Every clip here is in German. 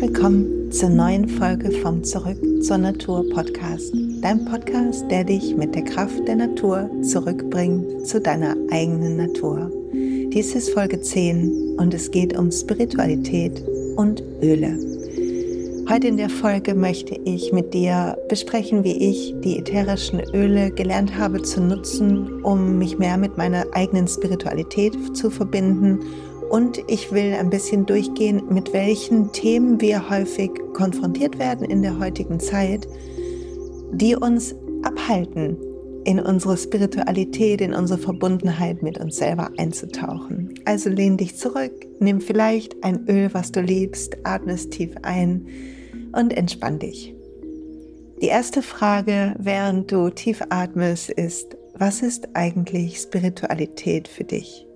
Willkommen zur neuen Folge vom Zurück zur Natur Podcast. Dein Podcast, der dich mit der Kraft der Natur zurückbringt zu deiner eigenen Natur. Dies ist Folge 10 und es geht um Spiritualität und Öle. Heute in der Folge möchte ich mit dir besprechen, wie ich die ätherischen Öle gelernt habe zu nutzen, um mich mehr mit meiner eigenen Spiritualität zu verbinden und ich will ein bisschen durchgehen, mit welchen Themen wir häufig konfrontiert werden in der heutigen Zeit, die uns abhalten, in unsere Spiritualität, in unsere Verbundenheit mit uns selber einzutauchen. Also lehn dich zurück, nimm vielleicht ein Öl, was du liebst, atme es tief ein und entspann dich. Die erste Frage, während du tief atmest, ist, was ist eigentlich Spiritualität für dich?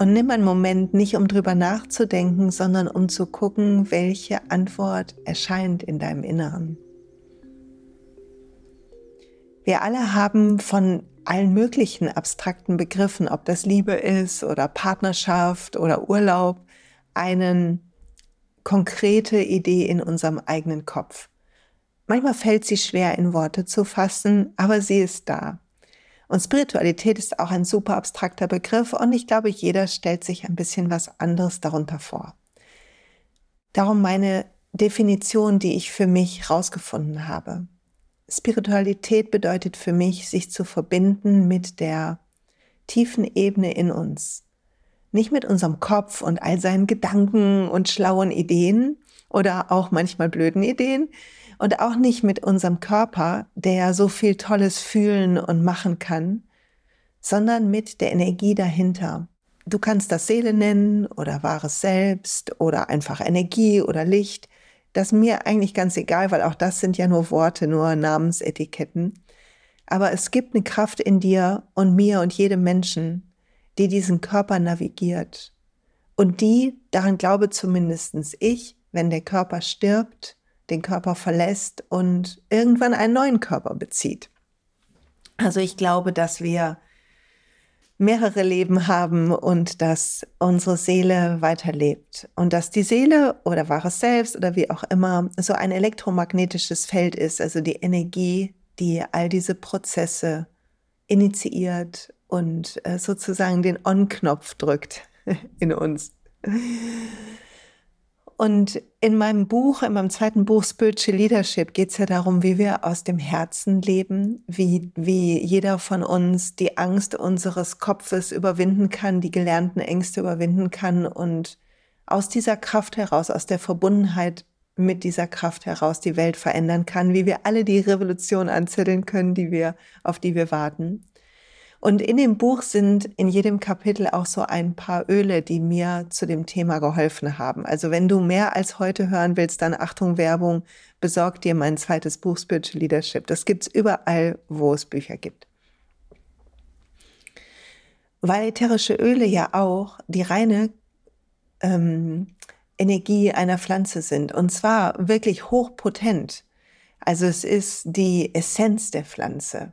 Und nimm einen Moment nicht, um drüber nachzudenken, sondern um zu gucken, welche Antwort erscheint in deinem Inneren. Wir alle haben von allen möglichen abstrakten Begriffen, ob das Liebe ist oder Partnerschaft oder Urlaub, eine konkrete Idee in unserem eigenen Kopf. Manchmal fällt sie schwer in Worte zu fassen, aber sie ist da. Und Spiritualität ist auch ein super abstrakter Begriff und ich glaube, jeder stellt sich ein bisschen was anderes darunter vor. Darum meine Definition, die ich für mich herausgefunden habe. Spiritualität bedeutet für mich, sich zu verbinden mit der tiefen Ebene in uns. Nicht mit unserem Kopf und all seinen Gedanken und schlauen Ideen oder auch manchmal blöden Ideen, und auch nicht mit unserem Körper, der so viel Tolles fühlen und machen kann, sondern mit der Energie dahinter. Du kannst das Seele nennen oder wahres Selbst oder einfach Energie oder Licht. Das ist mir eigentlich ganz egal, weil auch das sind ja nur Worte, nur Namensetiketten. Aber es gibt eine Kraft in dir und mir und jedem Menschen, die diesen Körper navigiert. Und die, daran glaube zumindest ich, wenn der Körper stirbt, den Körper verlässt und irgendwann einen neuen Körper bezieht. Also ich glaube, dass wir mehrere Leben haben und dass unsere Seele weiterlebt und dass die Seele oder wahres Selbst oder wie auch immer so ein elektromagnetisches Feld ist, also die Energie, die all diese Prozesse initiiert und äh, sozusagen den On-Knopf drückt in uns. Und in meinem Buch, in meinem zweiten Buch Spiritual Leadership geht es ja darum, wie wir aus dem Herzen leben, wie, wie jeder von uns die Angst unseres Kopfes überwinden kann, die gelernten Ängste überwinden kann und aus dieser Kraft heraus, aus der Verbundenheit mit dieser Kraft heraus die Welt verändern kann, wie wir alle die Revolution anzetteln können, die wir, auf die wir warten. Und in dem Buch sind in jedem Kapitel auch so ein paar Öle, die mir zu dem Thema geholfen haben. Also wenn du mehr als heute hören willst, dann Achtung Werbung, besorg dir mein zweites Buch Spiritual Leadership. Das gibt's überall, wo es Bücher gibt. Weil ätherische Öle ja auch die reine ähm, Energie einer Pflanze sind. Und zwar wirklich hochpotent. Also es ist die Essenz der Pflanze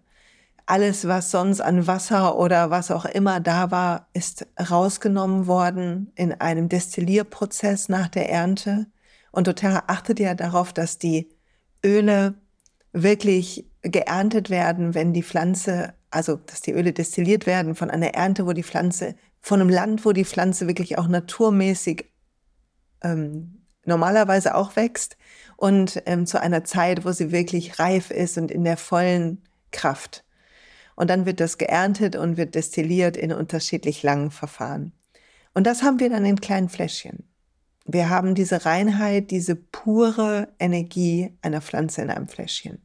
alles, was sonst an Wasser oder was auch immer da war, ist rausgenommen worden in einem Destillierprozess nach der Ernte. Und doTERRA achtet ja darauf, dass die Öle wirklich geerntet werden, wenn die Pflanze, also dass die Öle destilliert werden von einer Ernte, wo die Pflanze, von einem Land, wo die Pflanze wirklich auch naturmäßig ähm, normalerweise auch wächst und ähm, zu einer Zeit, wo sie wirklich reif ist und in der vollen Kraft. Und dann wird das geerntet und wird destilliert in unterschiedlich langen Verfahren. Und das haben wir dann in kleinen Fläschchen. Wir haben diese Reinheit, diese pure Energie einer Pflanze in einem Fläschchen.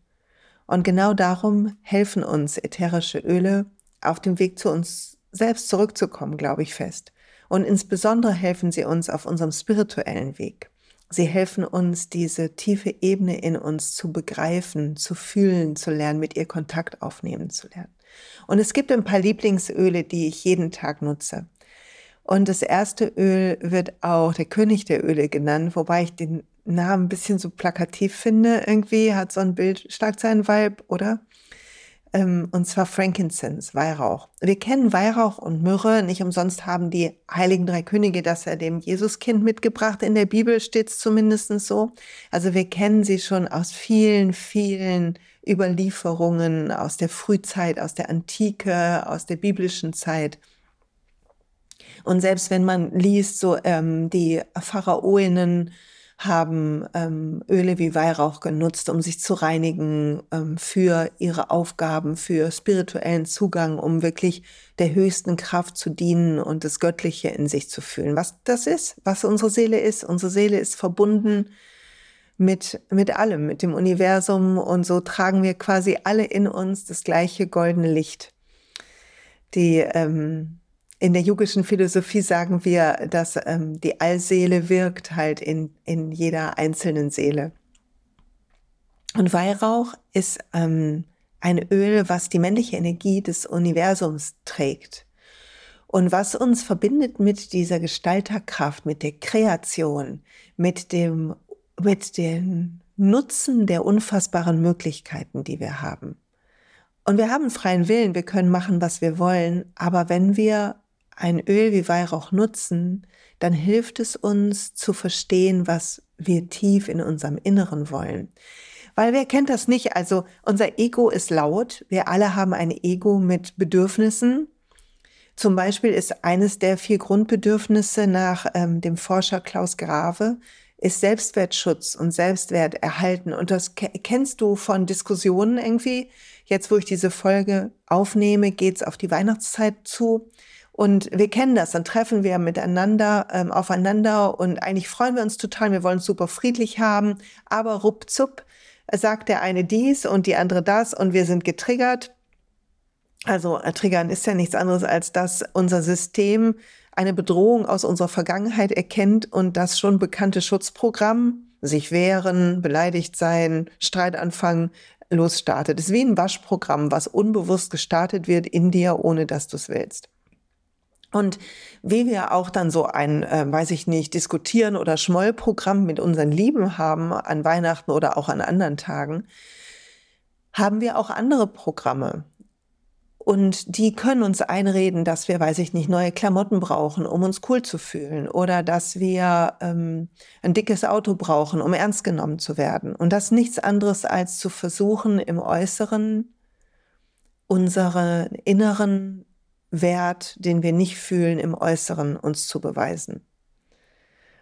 Und genau darum helfen uns ätherische Öle auf dem Weg zu uns selbst zurückzukommen, glaube ich fest. Und insbesondere helfen sie uns auf unserem spirituellen Weg. Sie helfen uns, diese tiefe Ebene in uns zu begreifen, zu fühlen, zu lernen, mit ihr Kontakt aufnehmen zu lernen. Und es gibt ein paar Lieblingsöle, die ich jeden Tag nutze. Und das erste Öl wird auch der König der Öle genannt, wobei ich den Namen ein bisschen so plakativ finde. Irgendwie hat so ein Bild, stark seinen Vibe, oder? ähm, und zwar Frankincense, Weihrauch. Wir kennen Weihrauch und Myrrhe, nicht umsonst haben die heiligen drei Könige das ja dem Jesuskind mitgebracht, in der Bibel steht es zumindest so. Also wir kennen sie schon aus vielen, vielen Überlieferungen aus der Frühzeit, aus der Antike, aus der biblischen Zeit. Und selbst wenn man liest, so ähm, die Pharaoinnen, haben ähm, Öle wie Weihrauch genutzt, um sich zu reinigen ähm, für ihre Aufgaben, für spirituellen Zugang, um wirklich der höchsten Kraft zu dienen und das Göttliche in sich zu fühlen. Was das ist, was unsere Seele ist. Unsere Seele ist verbunden mit, mit allem, mit dem Universum und so tragen wir quasi alle in uns das gleiche goldene Licht. Die ähm, in der yogischen Philosophie sagen wir, dass ähm, die Allseele wirkt halt in, in jeder einzelnen Seele. Und Weihrauch ist ähm, ein Öl, was die männliche Energie des Universums trägt. Und was uns verbindet mit dieser Gestalterkraft, mit der Kreation, mit dem, mit dem Nutzen der unfassbaren Möglichkeiten, die wir haben. Und wir haben freien Willen, wir können machen, was wir wollen, aber wenn wir ein Öl wie Weihrauch nutzen, dann hilft es uns zu verstehen, was wir tief in unserem Inneren wollen. Weil wer kennt das nicht? Also unser Ego ist laut. Wir alle haben ein Ego mit Bedürfnissen. Zum Beispiel ist eines der vier Grundbedürfnisse nach ähm, dem Forscher Klaus Grave ist Selbstwertschutz und Selbstwert erhalten. Und das kennst du von Diskussionen irgendwie. Jetzt, wo ich diese Folge aufnehme, geht's auf die Weihnachtszeit zu. Und wir kennen das, dann treffen wir miteinander, ähm, aufeinander und eigentlich freuen wir uns total, wir wollen es super friedlich haben, aber ruppzupp sagt der eine dies und die andere das und wir sind getriggert. Also äh, triggern ist ja nichts anderes, als dass unser System eine Bedrohung aus unserer Vergangenheit erkennt und das schon bekannte Schutzprogramm, sich wehren, beleidigt sein, Streit anfangen, losstartet. Das ist wie ein Waschprogramm, was unbewusst gestartet wird in dir, ohne dass du es willst. Und wie wir auch dann so ein, äh, weiß ich nicht, diskutieren oder Schmollprogramm mit unseren Lieben haben an Weihnachten oder auch an anderen Tagen, haben wir auch andere Programme. Und die können uns einreden, dass wir, weiß ich nicht, neue Klamotten brauchen, um uns cool zu fühlen. Oder dass wir ähm, ein dickes Auto brauchen, um ernst genommen zu werden. Und das nichts anderes als zu versuchen, im Äußeren unsere inneren Wert, den wir nicht fühlen, im Äußeren uns zu beweisen.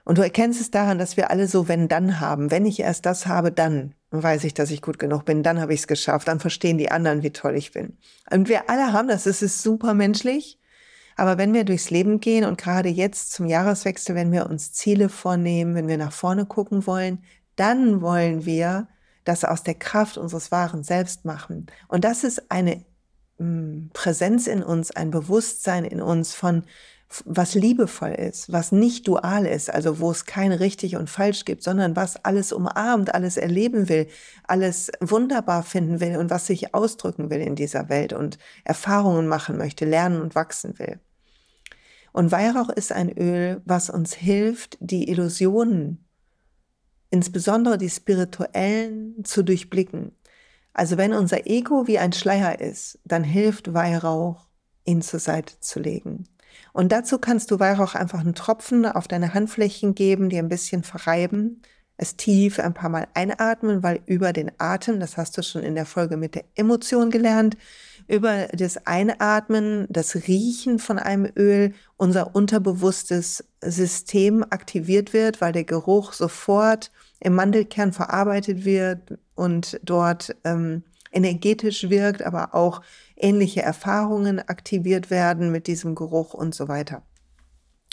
Und du erkennst es daran, dass wir alle so wenn dann haben. Wenn ich erst das habe, dann weiß ich, dass ich gut genug bin, dann habe ich es geschafft, dann verstehen die anderen, wie toll ich bin. Und wir alle haben das, es ist super menschlich. Aber wenn wir durchs Leben gehen und gerade jetzt zum Jahreswechsel, wenn wir uns Ziele vornehmen, wenn wir nach vorne gucken wollen, dann wollen wir das aus der Kraft unseres wahren Selbst machen. Und das ist eine Präsenz in uns, ein Bewusstsein in uns von was liebevoll ist, was nicht dual ist, also wo es kein richtig und falsch gibt, sondern was alles umarmt, alles erleben will, alles wunderbar finden will und was sich ausdrücken will in dieser Welt und Erfahrungen machen möchte, lernen und wachsen will. Und Weihrauch ist ein Öl, was uns hilft, die Illusionen, insbesondere die spirituellen, zu durchblicken. Also wenn unser Ego wie ein Schleier ist, dann hilft Weihrauch, ihn zur Seite zu legen. Und dazu kannst du Weihrauch einfach einen Tropfen auf deine Handflächen geben, die ein bisschen verreiben, es tief ein paar Mal einatmen, weil über den Atem, das hast du schon in der Folge mit der Emotion gelernt, über das Einatmen, das Riechen von einem Öl unser unterbewusstes System aktiviert wird, weil der Geruch sofort im Mandelkern verarbeitet wird und dort ähm, energetisch wirkt, aber auch ähnliche Erfahrungen aktiviert werden mit diesem Geruch und so weiter.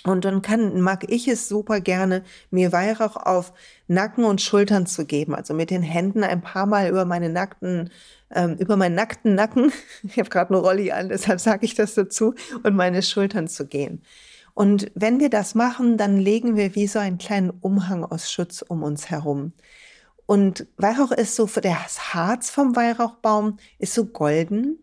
Und dann kann, mag ich es super gerne, mir Weihrauch auf Nacken und Schultern zu geben. Also mit den Händen ein paar Mal über meine nackten, ähm, über meinen nackten Nacken, ich habe gerade eine Rolli an, deshalb sage ich das dazu, und meine Schultern zu gehen. Und wenn wir das machen, dann legen wir wie so einen kleinen Umhang aus Schutz um uns herum. Und Weihrauch ist so, das Harz vom Weihrauchbaum ist so golden.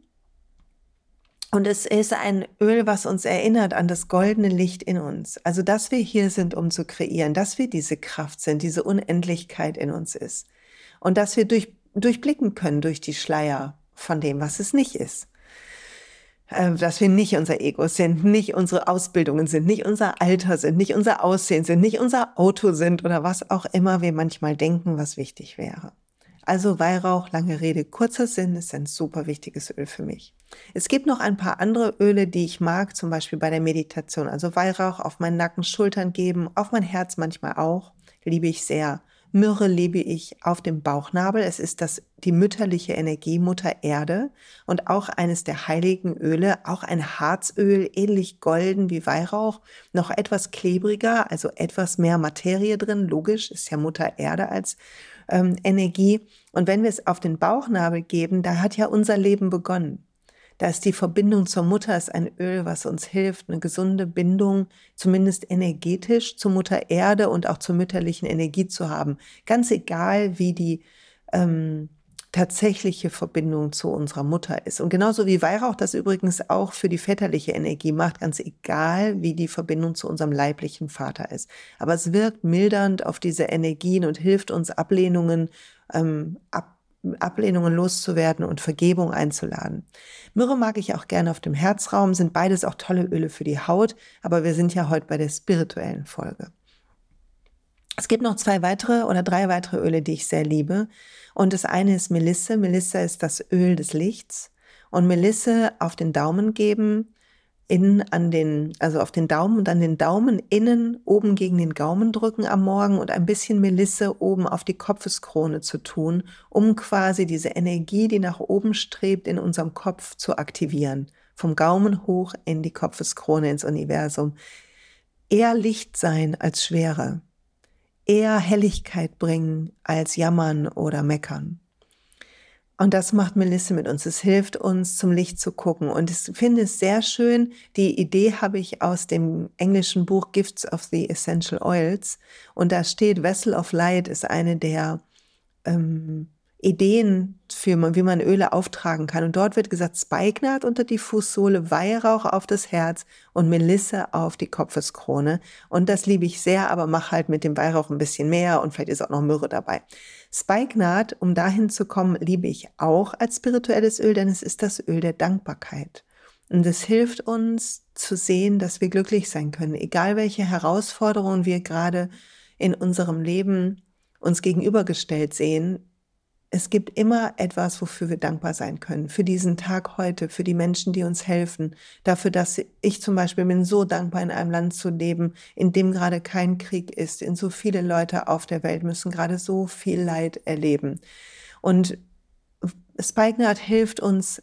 Und es ist ein Öl, was uns erinnert an das goldene Licht in uns. Also, dass wir hier sind, um zu kreieren, dass wir diese Kraft sind, diese Unendlichkeit in uns ist. Und dass wir durch, durchblicken können durch die Schleier von dem, was es nicht ist. Äh, dass wir nicht unser Ego sind, nicht unsere Ausbildungen sind, nicht unser Alter sind, nicht unser Aussehen sind, nicht unser Auto sind oder was auch immer wir manchmal denken, was wichtig wäre. Also Weihrauch, lange Rede, kurzer Sinn, ist ein super wichtiges Öl für mich. Es gibt noch ein paar andere Öle, die ich mag, zum Beispiel bei der Meditation. Also Weihrauch auf meinen Nacken, Schultern geben, auf mein Herz manchmal auch, liebe ich sehr. Myrrhe liebe ich auf dem Bauchnabel. Es ist das, die mütterliche Energie, Mutter Erde und auch eines der heiligen Öle, auch ein Harzöl, ähnlich golden wie Weihrauch, noch etwas klebriger, also etwas mehr Materie drin. Logisch, ist ja Mutter Erde als ähm, Energie. Und wenn wir es auf den Bauchnabel geben, da hat ja unser Leben begonnen. Da ist die Verbindung zur Mutter, ist ein Öl, was uns hilft, eine gesunde Bindung, zumindest energetisch, zur Mutter Erde und auch zur mütterlichen Energie zu haben. Ganz egal, wie die ähm, tatsächliche Verbindung zu unserer Mutter ist. Und genauso wie Weihrauch das übrigens auch für die väterliche Energie macht, ganz egal, wie die Verbindung zu unserem leiblichen Vater ist. Aber es wirkt mildernd auf diese Energien und hilft uns, Ablehnungen ähm, ab Ablehnungen loszuwerden und Vergebung einzuladen. Myrrhe mag ich auch gerne auf dem Herzraum, sind beides auch tolle Öle für die Haut, aber wir sind ja heute bei der spirituellen Folge. Es gibt noch zwei weitere oder drei weitere Öle, die ich sehr liebe. Und das eine ist Melisse. Melisse ist das Öl des Lichts. Und Melisse auf den Daumen geben, innen an den, also auf den Daumen und an den Daumen innen oben gegen den Gaumen drücken am Morgen und ein bisschen Melisse oben auf die Kopfeskrone zu tun, um quasi diese Energie, die nach oben strebt, in unserem Kopf zu aktivieren. Vom Gaumen hoch in die Kopfeskrone ins Universum. Eher Licht sein als Schwere. Eher Helligkeit bringen als Jammern oder Meckern. Und das macht Melisse mit uns. Es hilft uns, zum Licht zu gucken. Und ich finde es sehr schön. Die Idee habe ich aus dem englischen Buch Gifts of the Essential Oils. Und da steht, Vessel of Light ist eine der ähm, Ideen für, wie man Öle auftragen kann. Und dort wird gesagt, Spikenard unter die Fußsohle, Weihrauch auf das Herz und Melisse auf die Kopfeskrone. Und das liebe ich sehr, aber mach halt mit dem Weihrauch ein bisschen mehr und vielleicht ist auch noch Myrrhe dabei. Spikenard, um dahin zu kommen, liebe ich auch als spirituelles Öl, denn es ist das Öl der Dankbarkeit. Und es hilft uns zu sehen, dass wir glücklich sein können, egal welche Herausforderungen wir gerade in unserem Leben uns gegenübergestellt sehen es gibt immer etwas, wofür wir dankbar sein können. Für diesen Tag heute, für die Menschen, die uns helfen. Dafür, dass ich zum Beispiel bin so dankbar, in einem Land zu leben, in dem gerade kein Krieg ist. In so viele Leute auf der Welt müssen gerade so viel Leid erleben. Und Spikenard hilft uns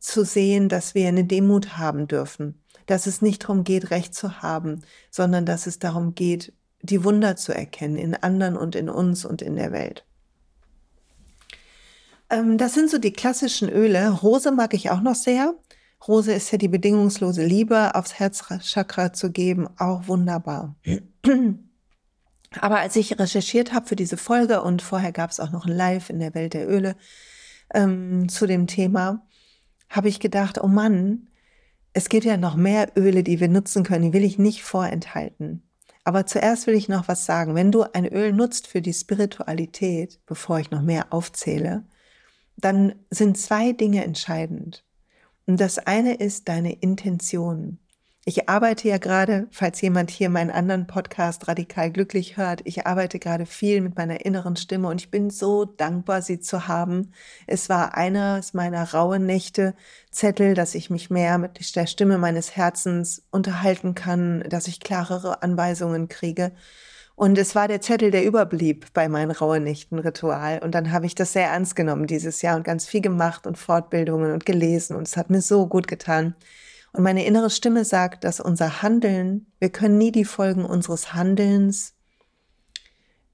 zu sehen, dass wir eine Demut haben dürfen. Dass es nicht darum geht, Recht zu haben, sondern dass es darum geht, die Wunder zu erkennen in anderen und in uns und in der Welt. Ähm, das sind so die klassischen Öle. Rose mag ich auch noch sehr. Rose ist ja die bedingungslose Liebe aufs Herzchakra zu geben, auch wunderbar. Aber als ich recherchiert habe für diese Folge und vorher gab es auch noch ein Live in der Welt der Öle ähm, zu dem Thema, habe ich gedacht, oh Mann, es gibt ja noch mehr Öle, die wir nutzen können, die will ich nicht vorenthalten. Aber zuerst will ich noch was sagen. Wenn du ein Öl nutzt für die Spiritualität, bevor ich noch mehr aufzähle, dann sind zwei Dinge entscheidend. Und das eine ist deine Intention. Ich arbeite ja gerade, falls jemand hier meinen anderen Podcast Radikal Glücklich hört, ich arbeite gerade viel mit meiner inneren Stimme und ich bin so dankbar, sie zu haben. Es war eines meiner rauen Nächte Zettel, dass ich mich mehr mit der Stimme meines Herzens unterhalten kann, dass ich klarere Anweisungen kriege. Und es war der Zettel, der überblieb bei meinem Rauhnächten-Ritual. Und dann habe ich das sehr ernst genommen dieses Jahr und ganz viel gemacht und Fortbildungen und gelesen. Und es hat mir so gut getan. Und meine innere Stimme sagt, dass unser Handeln, wir können nie die Folgen unseres Handelns,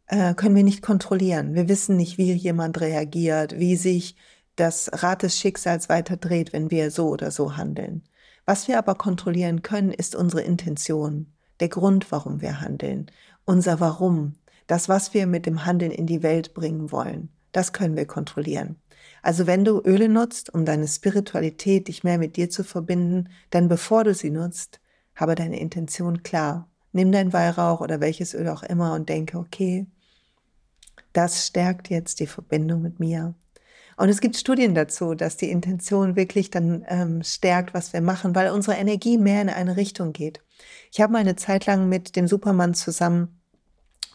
äh, können wir nicht kontrollieren. Wir wissen nicht, wie jemand reagiert, wie sich das Rad des Schicksals weiter dreht, wenn wir so oder so handeln. Was wir aber kontrollieren können, ist unsere Intention, der Grund, warum wir handeln unser Warum, das, was wir mit dem Handeln in die Welt bringen wollen, das können wir kontrollieren. Also wenn du Öle nutzt, um deine Spiritualität, dich mehr mit dir zu verbinden, dann bevor du sie nutzt, habe deine Intention klar. Nimm dein Weihrauch oder welches Öl auch immer und denke, okay, das stärkt jetzt die Verbindung mit mir. Und es gibt Studien dazu, dass die Intention wirklich dann ähm, stärkt, was wir machen, weil unsere Energie mehr in eine Richtung geht. Ich habe mal eine Zeit lang mit dem Supermann zusammen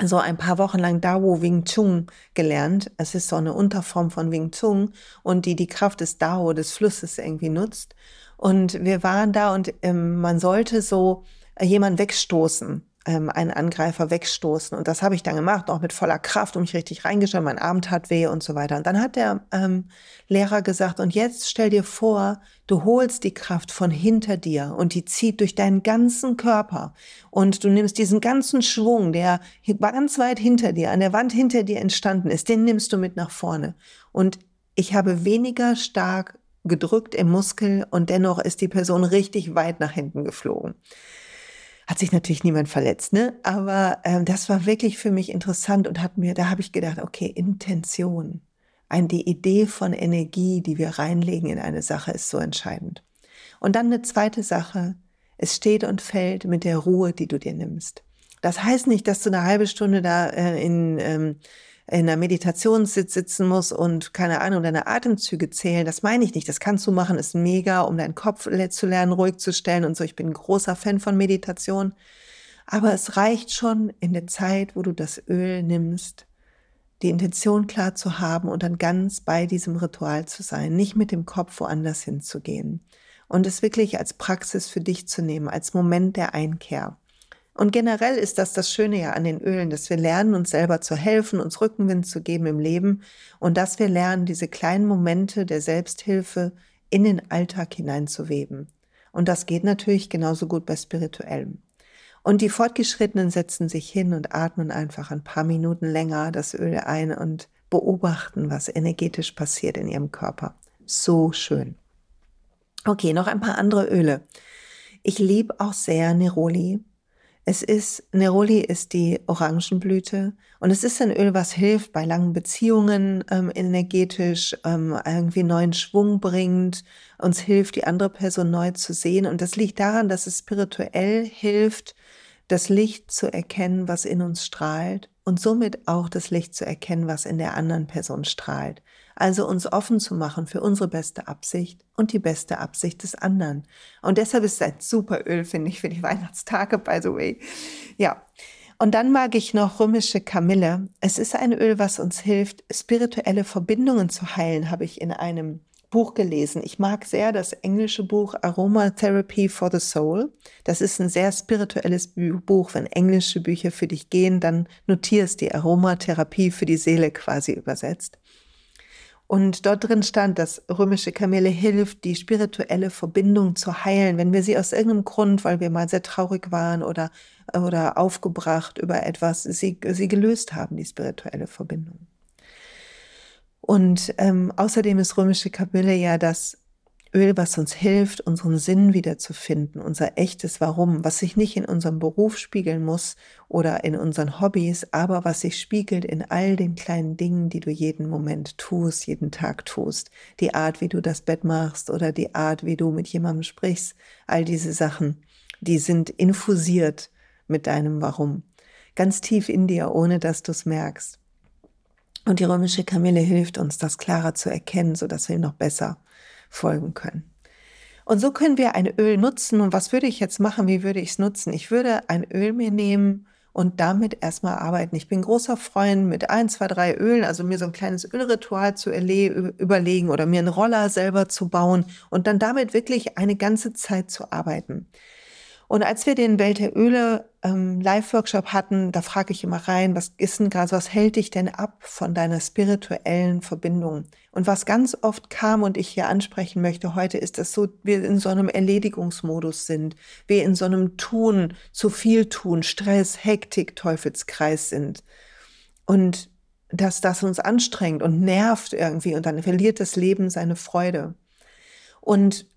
so ein paar Wochen lang Dao Wing Chun gelernt. Es ist so eine Unterform von Wing Chun und die die Kraft des Dao, des Flusses irgendwie nutzt. Und wir waren da und ähm, man sollte so jemanden wegstoßen ähm, einen Angreifer wegstoßen. Und das habe ich dann gemacht, auch mit voller Kraft und mich richtig reingeschaut. Mein Arm tat weh und so weiter. Und dann hat der ähm, Lehrer gesagt, und jetzt stell dir vor, du holst die Kraft von hinter dir und die zieht durch deinen ganzen Körper. Und du nimmst diesen ganzen Schwung, der ganz weit hinter dir, an der Wand hinter dir entstanden ist, den nimmst du mit nach vorne. Und ich habe weniger stark gedrückt im Muskel und dennoch ist die Person richtig weit nach hinten geflogen. Hat sich natürlich niemand verletzt, ne? Aber ähm, das war wirklich für mich interessant und hat mir, da habe ich gedacht, okay, Intention, ein, die Idee von Energie, die wir reinlegen in eine Sache, ist so entscheidend. Und dann eine zweite Sache, es steht und fällt mit der Ruhe, die du dir nimmst. Das heißt nicht, dass du eine halbe Stunde da äh, in ähm, in einer Meditationssitz sitzen muss und keine Ahnung, deine Atemzüge zählen. Das meine ich nicht. Das kannst du machen, ist mega, um deinen Kopf zu lernen, ruhig zu stellen und so. Ich bin ein großer Fan von Meditation. Aber es reicht schon in der Zeit, wo du das Öl nimmst, die Intention klar zu haben und dann ganz bei diesem Ritual zu sein, nicht mit dem Kopf woanders hinzugehen und es wirklich als Praxis für dich zu nehmen, als Moment der Einkehr. Und generell ist das das Schöne ja an den Ölen, dass wir lernen, uns selber zu helfen, uns Rückenwind zu geben im Leben und dass wir lernen, diese kleinen Momente der Selbsthilfe in den Alltag hineinzuweben. Und das geht natürlich genauso gut bei spirituellem. Und die Fortgeschrittenen setzen sich hin und atmen einfach ein paar Minuten länger das Öl ein und beobachten, was energetisch passiert in ihrem Körper. So schön. Okay, noch ein paar andere Öle. Ich liebe auch sehr Neroli. Es ist, Neroli ist die Orangenblüte und es ist ein Öl, was hilft bei langen Beziehungen ähm, energetisch, ähm, irgendwie neuen Schwung bringt, uns hilft, die andere Person neu zu sehen. Und das liegt daran, dass es spirituell hilft, das Licht zu erkennen, was in uns strahlt und somit auch das Licht zu erkennen, was in der anderen Person strahlt. Also uns offen zu machen für unsere beste Absicht und die beste Absicht des anderen. Und deshalb ist es ein super Öl, finde ich, für die Weihnachtstage, by the way. Ja. Und dann mag ich noch römische Kamille. Es ist ein Öl, was uns hilft, spirituelle Verbindungen zu heilen, habe ich in einem Buch gelesen. Ich mag sehr das englische Buch Aromatherapy for the Soul. Das ist ein sehr spirituelles Buch. Wenn englische Bücher für dich gehen, dann notierst die Aromatherapie für die Seele quasi übersetzt. Und dort drin stand, dass römische Kamele hilft, die spirituelle Verbindung zu heilen, wenn wir sie aus irgendeinem Grund, weil wir mal sehr traurig waren oder, oder aufgebracht über etwas, sie, sie gelöst haben, die spirituelle Verbindung. Und ähm, außerdem ist römische Kamille ja das Öl, was uns hilft, unseren Sinn wiederzufinden, unser echtes Warum, was sich nicht in unserem Beruf spiegeln muss oder in unseren Hobbys, aber was sich spiegelt in all den kleinen Dingen, die du jeden Moment tust, jeden Tag tust. Die Art, wie du das Bett machst oder die Art, wie du mit jemandem sprichst, all diese Sachen, die sind infusiert mit deinem Warum. Ganz tief in dir, ohne dass du es merkst. Und die römische Kamille hilft uns, das klarer zu erkennen, so dass wir noch besser folgen können. Und so können wir ein Öl nutzen. Und was würde ich jetzt machen? Wie würde ich es nutzen? Ich würde ein Öl mir nehmen und damit erstmal arbeiten. Ich bin großer Freund mit ein, zwei, drei Ölen, also mir so ein kleines Ölritual zu überlegen oder mir einen Roller selber zu bauen und dann damit wirklich eine ganze Zeit zu arbeiten. Und als wir den Welt der Öle ähm, Live-Workshop hatten, da frage ich immer rein, was ist denn gerade, was hält dich denn ab von deiner spirituellen Verbindung? Und was ganz oft kam und ich hier ansprechen möchte heute, ist, dass so wir in so einem Erledigungsmodus sind, wir in so einem Tun, zu viel tun, Stress, Hektik, Teufelskreis sind. Und dass das uns anstrengt und nervt irgendwie und dann verliert das Leben seine Freude. Und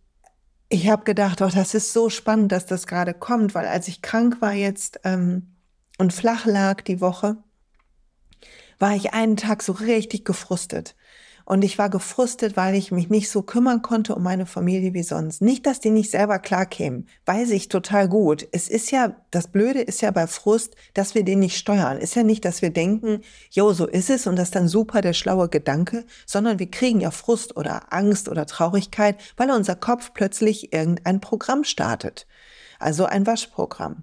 ich habe gedacht, oh, das ist so spannend, dass das gerade kommt, weil als ich krank war jetzt ähm, und flach lag die Woche, war ich einen Tag so richtig gefrustet. Und ich war gefrustet, weil ich mich nicht so kümmern konnte um meine Familie wie sonst. Nicht, dass die nicht selber klarkämen. Weiß ich total gut. Es ist ja, das Blöde ist ja bei Frust, dass wir den nicht steuern. Ist ja nicht, dass wir denken, jo, so ist es und das ist dann super der schlaue Gedanke, sondern wir kriegen ja Frust oder Angst oder Traurigkeit, weil unser Kopf plötzlich irgendein Programm startet. Also ein Waschprogramm.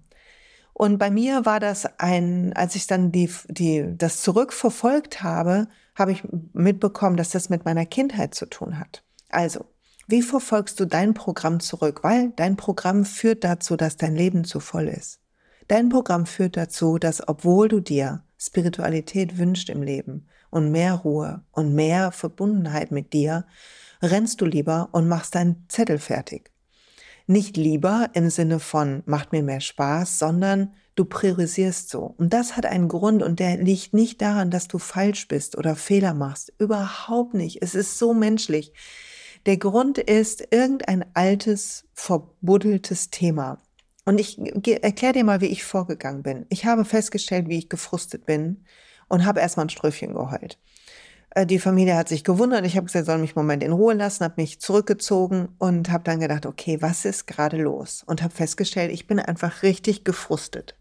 Und bei mir war das ein, als ich dann die, die, das zurückverfolgt habe, habe ich mitbekommen, dass das mit meiner Kindheit zu tun hat. Also, wie verfolgst du dein Programm zurück? Weil dein Programm führt dazu, dass dein Leben zu voll ist. Dein Programm führt dazu, dass obwohl du dir Spiritualität wünscht im Leben und mehr Ruhe und mehr Verbundenheit mit dir, rennst du lieber und machst deinen Zettel fertig. Nicht lieber im Sinne von macht mir mehr Spaß, sondern Du priorisierst so. Und das hat einen Grund und der liegt nicht daran, dass du falsch bist oder Fehler machst. Überhaupt nicht. Es ist so menschlich. Der Grund ist irgendein altes, verbuddeltes Thema. Und ich erkläre dir mal, wie ich vorgegangen bin. Ich habe festgestellt, wie ich gefrustet bin und habe erstmal ein Ströfchen geheult. Äh, die Familie hat sich gewundert. Ich habe gesagt, soll mich einen Moment in Ruhe lassen, habe mich zurückgezogen und habe dann gedacht, okay, was ist gerade los? Und habe festgestellt, ich bin einfach richtig gefrustet.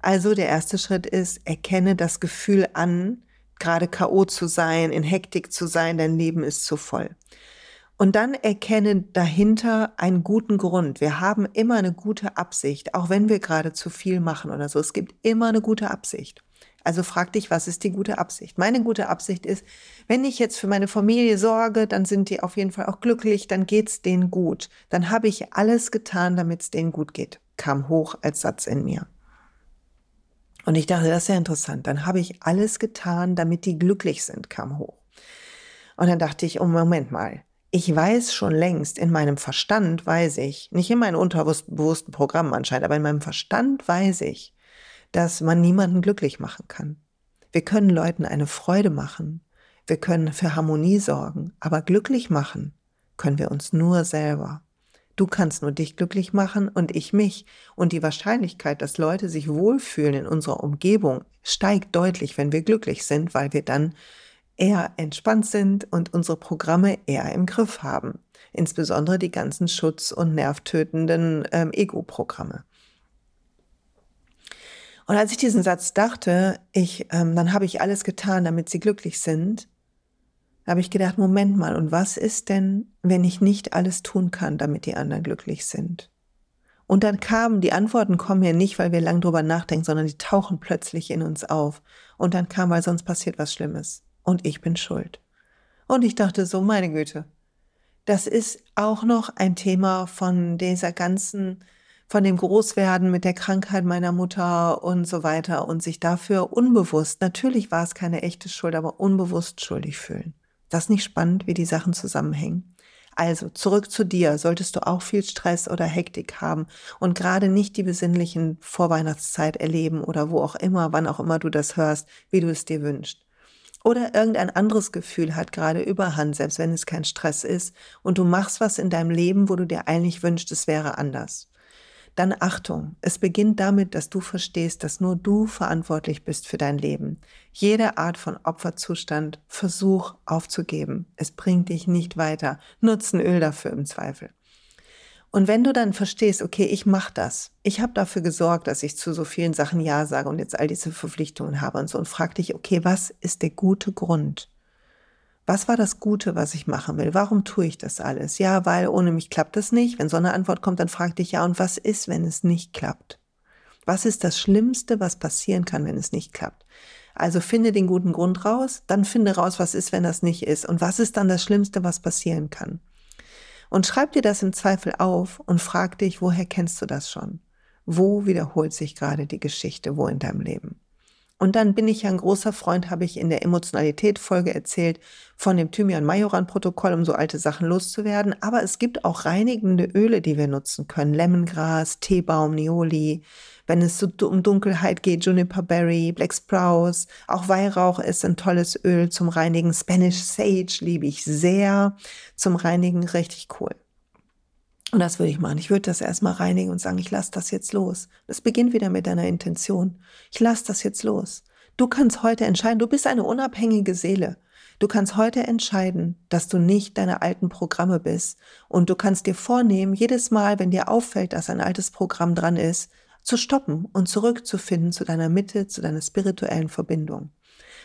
Also der erste Schritt ist, erkenne das Gefühl an, gerade KO zu sein, in Hektik zu sein, dein Leben ist zu voll. Und dann erkenne dahinter einen guten Grund. Wir haben immer eine gute Absicht, auch wenn wir gerade zu viel machen oder so. Es gibt immer eine gute Absicht. Also frag dich, was ist die gute Absicht? Meine gute Absicht ist, wenn ich jetzt für meine Familie sorge, dann sind die auf jeden Fall auch glücklich, dann geht's denen gut. Dann habe ich alles getan, damit es denen gut geht. Kam hoch als Satz in mir. Und ich dachte, das ist ja interessant. Dann habe ich alles getan, damit die glücklich sind, kam hoch. Und dann dachte ich, oh Moment mal, ich weiß schon längst, in meinem Verstand weiß ich, nicht in meinem unterbewussten Programm anscheinend, aber in meinem Verstand weiß ich, dass man niemanden glücklich machen kann. Wir können Leuten eine Freude machen, wir können für Harmonie sorgen, aber glücklich machen können wir uns nur selber. Du kannst nur dich glücklich machen und ich mich. Und die Wahrscheinlichkeit, dass Leute sich wohlfühlen in unserer Umgebung, steigt deutlich, wenn wir glücklich sind, weil wir dann eher entspannt sind und unsere Programme eher im Griff haben. Insbesondere die ganzen schutz- und nervtötenden ähm, Ego-Programme. Und als ich diesen Satz dachte, ich, ähm, dann habe ich alles getan, damit sie glücklich sind, habe ich gedacht, Moment mal, und was ist denn, wenn ich nicht alles tun kann, damit die anderen glücklich sind? Und dann kamen, die Antworten kommen ja nicht, weil wir lang drüber nachdenken, sondern die tauchen plötzlich in uns auf. Und dann kam, weil sonst passiert was Schlimmes. Und ich bin schuld. Und ich dachte so, meine Güte, das ist auch noch ein Thema von dieser ganzen, von dem Großwerden mit der Krankheit meiner Mutter und so weiter und sich dafür unbewusst, natürlich war es keine echte Schuld, aber unbewusst schuldig fühlen. Das ist nicht spannend, wie die Sachen zusammenhängen. Also zurück zu dir. Solltest du auch viel Stress oder Hektik haben und gerade nicht die besinnlichen Vorweihnachtszeit erleben oder wo auch immer, wann auch immer du das hörst, wie du es dir wünschst. Oder irgendein anderes Gefühl hat gerade Überhand, selbst wenn es kein Stress ist und du machst was in deinem Leben, wo du dir eigentlich wünschst, es wäre anders dann Achtung. Es beginnt damit, dass du verstehst, dass nur du verantwortlich bist für dein Leben. Jede Art von Opferzustand versuch aufzugeben. Es bringt dich nicht weiter. Nutzen Öl dafür im Zweifel. Und wenn du dann verstehst, okay, ich mache das, ich habe dafür gesorgt, dass ich zu so vielen Sachen Ja sage und jetzt all diese Verpflichtungen habe und so und frag dich, okay, was ist der gute Grund? Was war das Gute, was ich machen will? Warum tue ich das alles? Ja, weil ohne mich klappt es nicht. Wenn so eine Antwort kommt, dann frag dich ja, und was ist, wenn es nicht klappt? Was ist das Schlimmste, was passieren kann, wenn es nicht klappt? Also finde den guten Grund raus, dann finde raus, was ist, wenn das nicht ist und was ist dann das Schlimmste, was passieren kann. Und schreib dir das im Zweifel auf und frag dich, woher kennst du das schon? Wo wiederholt sich gerade die Geschichte, wo in deinem Leben? Und dann bin ich ja ein großer Freund, habe ich in der Emotionalität-Folge erzählt, von dem Thymian-Majoran-Protokoll, um so alte Sachen loszuwerden. Aber es gibt auch reinigende Öle, die wir nutzen können. Lemongras, Teebaum, Nioli. Wenn es so um Dunkelheit geht, Juniper Berry, Black Sprouse. Auch Weihrauch ist ein tolles Öl zum Reinigen. Spanish Sage liebe ich sehr. Zum Reinigen richtig cool. Und das würde ich machen. Ich würde das erstmal reinigen und sagen, ich lasse das jetzt los. Das beginnt wieder mit deiner Intention. Ich lasse das jetzt los. Du kannst heute entscheiden, du bist eine unabhängige Seele. Du kannst heute entscheiden, dass du nicht deine alten Programme bist und du kannst dir vornehmen, jedes Mal, wenn dir auffällt, dass ein altes Programm dran ist, zu stoppen und zurückzufinden zu deiner Mitte, zu deiner spirituellen Verbindung.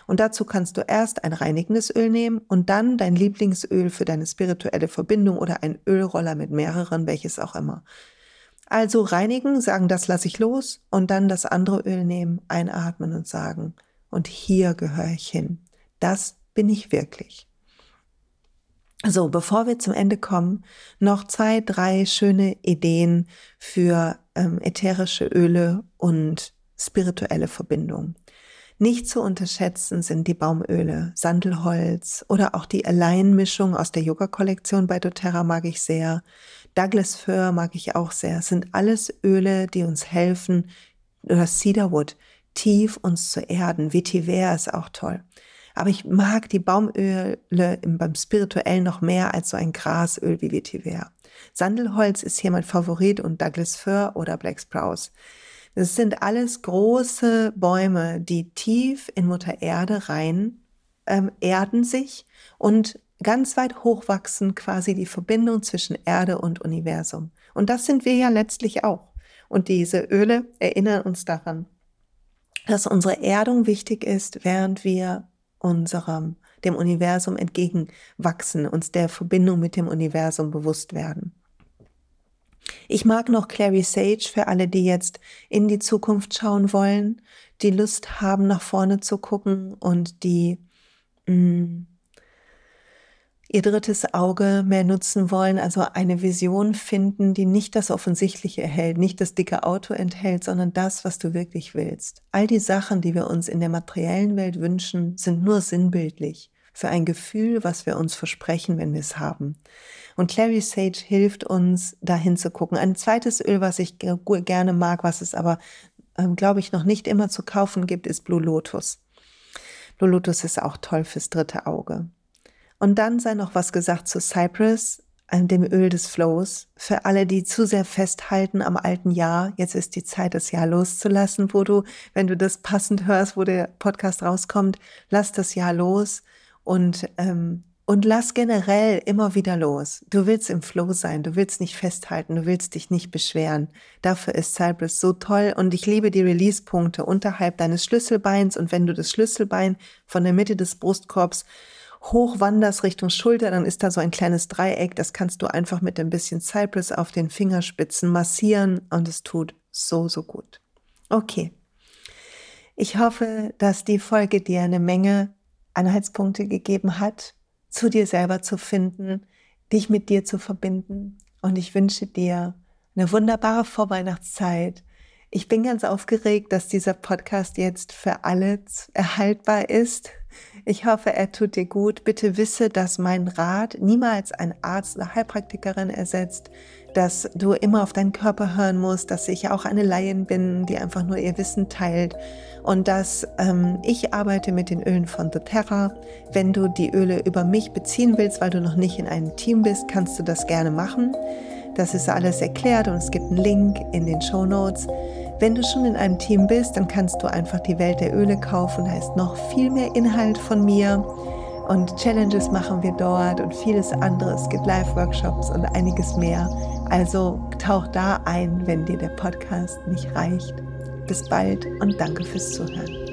Und dazu kannst du erst ein reinigendes Öl nehmen und dann dein Lieblingsöl für deine spirituelle Verbindung oder ein Ölroller mit mehreren, welches auch immer. Also reinigen, sagen, das lasse ich los und dann das andere Öl nehmen, einatmen und sagen, und hier gehöre ich hin. Das bin ich wirklich. So, bevor wir zum Ende kommen, noch zwei, drei schöne Ideen für ähm, ätherische Öle und spirituelle Verbindungen. Nicht zu unterschätzen sind die Baumöle, Sandelholz oder auch die Align-Mischung aus der Yoga-Kollektion bei doTERRA mag ich sehr. Douglas Fir mag ich auch sehr. Es sind alles Öle, die uns helfen, oder Cedarwood, tief uns zu erden. Vetiver ist auch toll. Aber ich mag die Baumöle beim Spirituellen noch mehr als so ein Grasöl wie Vetiver. Sandelholz ist hier mein Favorit und Douglas Fir oder Black Sprouse. Das sind alles große Bäume, die tief in Mutter Erde rein ähm, erden sich und ganz weit hochwachsen, quasi die Verbindung zwischen Erde und Universum. Und das sind wir ja letztlich auch. Und diese Öle erinnern uns daran, dass unsere Erdung wichtig ist, während wir unserem, dem Universum entgegenwachsen, uns der Verbindung mit dem Universum bewusst werden. Ich mag noch Clary Sage für alle, die jetzt in die Zukunft schauen wollen, die Lust haben, nach vorne zu gucken und die mh, mm, ihr drittes Auge mehr nutzen wollen, also eine Vision finden, die nicht das Offensichtliche erhält, nicht das dicke Auto enthält, sondern das, was du wirklich willst. All die Sachen, die wir uns in der materiellen Welt wünschen, sind nur sinnbildlich für ein Gefühl, was wir uns versprechen, wenn wir es haben. Und Clary Sage hilft uns, dahin zu gucken. Ein zweites Öl, was ich gerne mag, was es aber, ähm, glaube ich, noch nicht immer zu kaufen gibt, ist Blue Lotus. Blue Lotus ist auch toll fürs dritte Auge. Und dann sei noch was gesagt zu Cypress, dem Öl des Flows. Für alle, die zu sehr festhalten am alten Jahr, jetzt ist die Zeit, das Jahr loszulassen, wo du, wenn du das passend hörst, wo der Podcast rauskommt, lass das Jahr los und ähm, und lass generell immer wieder los. Du willst im Flow sein, du willst nicht festhalten, du willst dich nicht beschweren. Dafür ist Cypress so toll und ich liebe die Release-Punkte unterhalb deines Schlüsselbeins und wenn du das Schlüsselbein von der Mitte des Brustkorbs hochwanderst Richtung Schulter, dann ist da so ein kleines Dreieck, das kannst du einfach mit ein bisschen Cypress auf den Fingerspitzen massieren und es tut so, so gut. Okay. Ich hoffe, dass die Folge dir eine Menge Anhaltspunkte gegeben hat zu dir selber zu finden, dich mit dir zu verbinden. Und ich wünsche dir eine wunderbare Vorweihnachtszeit. Ich bin ganz aufgeregt, dass dieser Podcast jetzt für alle erhaltbar ist. Ich hoffe, er tut dir gut. Bitte wisse, dass mein Rat niemals ein Arzt oder Heilpraktikerin ersetzt, dass du immer auf deinen Körper hören musst, dass ich auch eine Laien bin, die einfach nur ihr Wissen teilt und dass ähm, ich arbeite mit den Ölen von The Terra. Wenn du die Öle über mich beziehen willst, weil du noch nicht in einem Team bist, kannst du das gerne machen. Das ist alles erklärt und es gibt einen Link in den Show Notes. Wenn du schon in einem Team bist, dann kannst du einfach die Welt der Öle kaufen. Da ist noch viel mehr Inhalt von mir und Challenges machen wir dort und vieles anderes. Es gibt Live-Workshops und einiges mehr. Also tauch da ein, wenn dir der Podcast nicht reicht. Bis bald und danke fürs Zuhören.